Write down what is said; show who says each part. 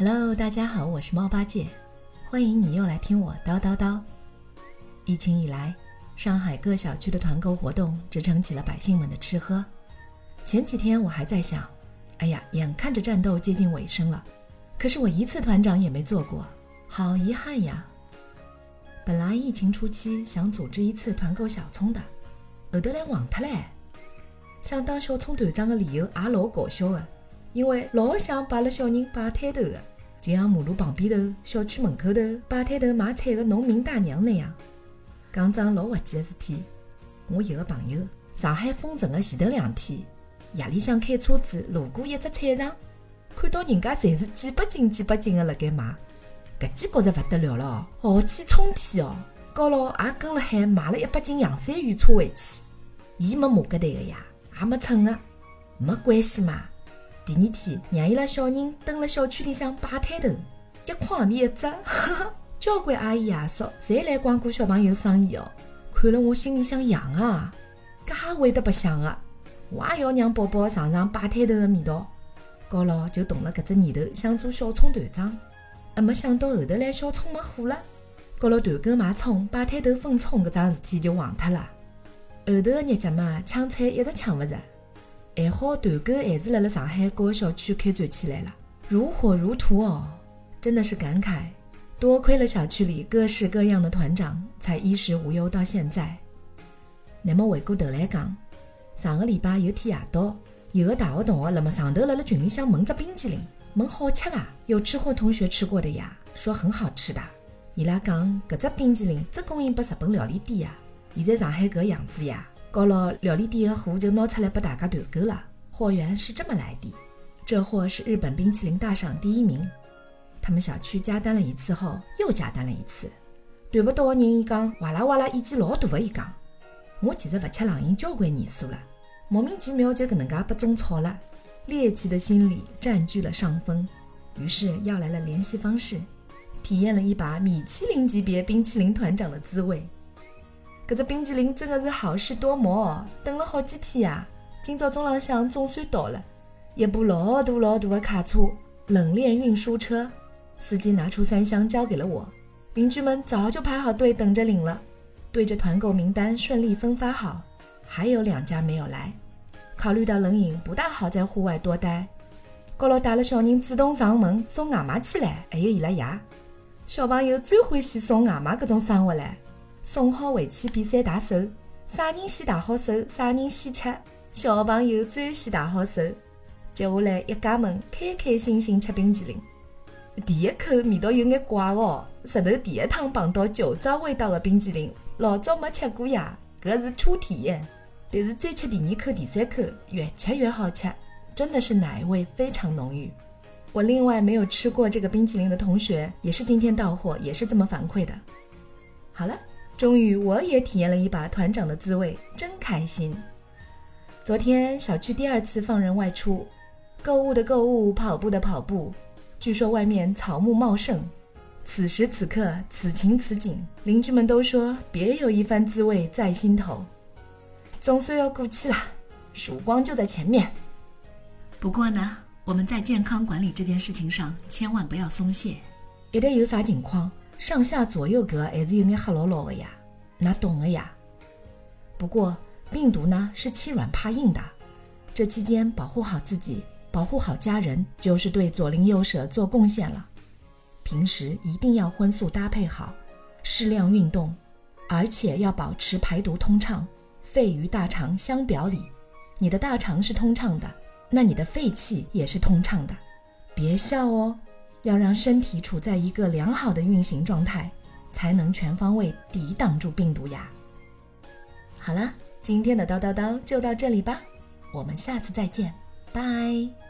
Speaker 1: Hello，大家好，我是猫八戒，欢迎你又来听我叨叨叨。疫情以来，上海各小区的团购活动支撑起了百姓们的吃喝。前几天我还在想，哎呀，眼看着战斗接近尾声了，可是我一次团长也没做过，好遗憾呀。本来疫情初期想组织一次团购小葱的，后头来忘脱嘞。想当小葱团长的理由也老搞笑的。因为老想摆了小人摆摊头的，就像马路旁边头、小区门口头摆摊头卖菜的农民大娘那样。讲桩老滑稽的事体，我有个朋友，上海封城的前头两天，夜里向开车子路过一只菜场，看到人家侪是几百斤、几百斤的辣盖卖，搿记觉着勿得了了，豪气冲天哦！高佬也跟了海买了一百斤洋山芋车回去，伊没马格台的呀，也没称的，没关系嘛。第二天，让伊拉小人蹲辣小区里向摆摊头，一筐钿一只，交关阿姨爷叔侪来光顾小朋友生意哦。看了我心里想痒啊，介会得白相啊！我也要让宝宝尝尝摆摊头的味道。高老就动了搿只念头，想做小葱团长，还没想到后头来小葱没货了。高老团购买葱、摆摊头分葱搿桩事体就忘脱了。后头的日脚嘛，抢菜一直抢勿着。还好团购还是辣辣上海各个小区开展起来了，如火如荼哦，真的是感慨，多亏了小区里各式各样的团长，才衣食无忧到现在。那么回过头来讲，上个礼拜有天夜到，有个大学同学辣么上头辣辣群里向问只冰淇淋，问好吃伐？有吃货同学吃过的呀，说很好吃的。伊拉讲搿只冰淇淋只供应拨日本料理店呀，现在上海搿样子呀。搞了料理店的货就拿出来拨大家团购了，货源是这么来的。这货是日本冰淇淋大赏第一名，他们小区加单了一次后又加单了一次。团不到的人伊讲哇啦哇啦意见老大的伊讲，我其实勿吃冷饮交关年数了，莫名其妙就搿能介被种草了，猎奇的心理占据了上风，于是要来了联系方式，体验了一把米其林级别冰淇淋团长的滋味。搿只冰淇淋真的是好事多磨哦，等了好几天呀。今朝中浪向总算到了，一部老大老大的卡车，冷链运输车，司机拿出三箱交给了我。邻居们早就排好队等着领了，对着团购名单顺利分发好。还有两家没有来，考虑到冷饮不大好在户外多待，高老带了小人主动上门送外卖去了，还有伊拉爷。小朋友最欢喜送外卖搿种生活了。送好回去比赛打手，啥人先打好手，啥人先吃。小朋友最先打好手。接下来一家门开开心心吃冰淇淋。第一口味道有眼怪哦，石头第一趟碰到酒糟味道的冰淇淋，老早没吃过呀，搿是初体验。但是再吃第二口、第三口，越吃越好吃，真的是奶味非常浓郁。我另外没有吃过这个冰淇淋的同学，也是今天到货，也是这么反馈的。好了。终于，我也体验了一把团长的滋味，真开心。昨天小区第二次放人外出，购物的购物，跑步的跑步。据说外面草木茂盛。此时此刻，此情此景，邻居们都说别有一番滋味在心头。总算要过去了，曙光就在前面。不过呢，我们在健康管理这件事情上千万不要松懈。一旦有啥情况？上下左右格还是有眼黑牢牢的呀，那懂的呀。不过病毒呢是欺软怕硬的，这期间保护好自己，保护好家人，就是对左邻右舍做贡献了。平时一定要荤素搭配好，适量运动，而且要保持排毒通畅，肺与大肠相表里。你的大肠是通畅的，那你的肺气也是通畅的。别笑哦。要让身体处在一个良好的运行状态，才能全方位抵挡住病毒呀。好了，今天的叨叨叨就到这里吧，我们下次再见，拜。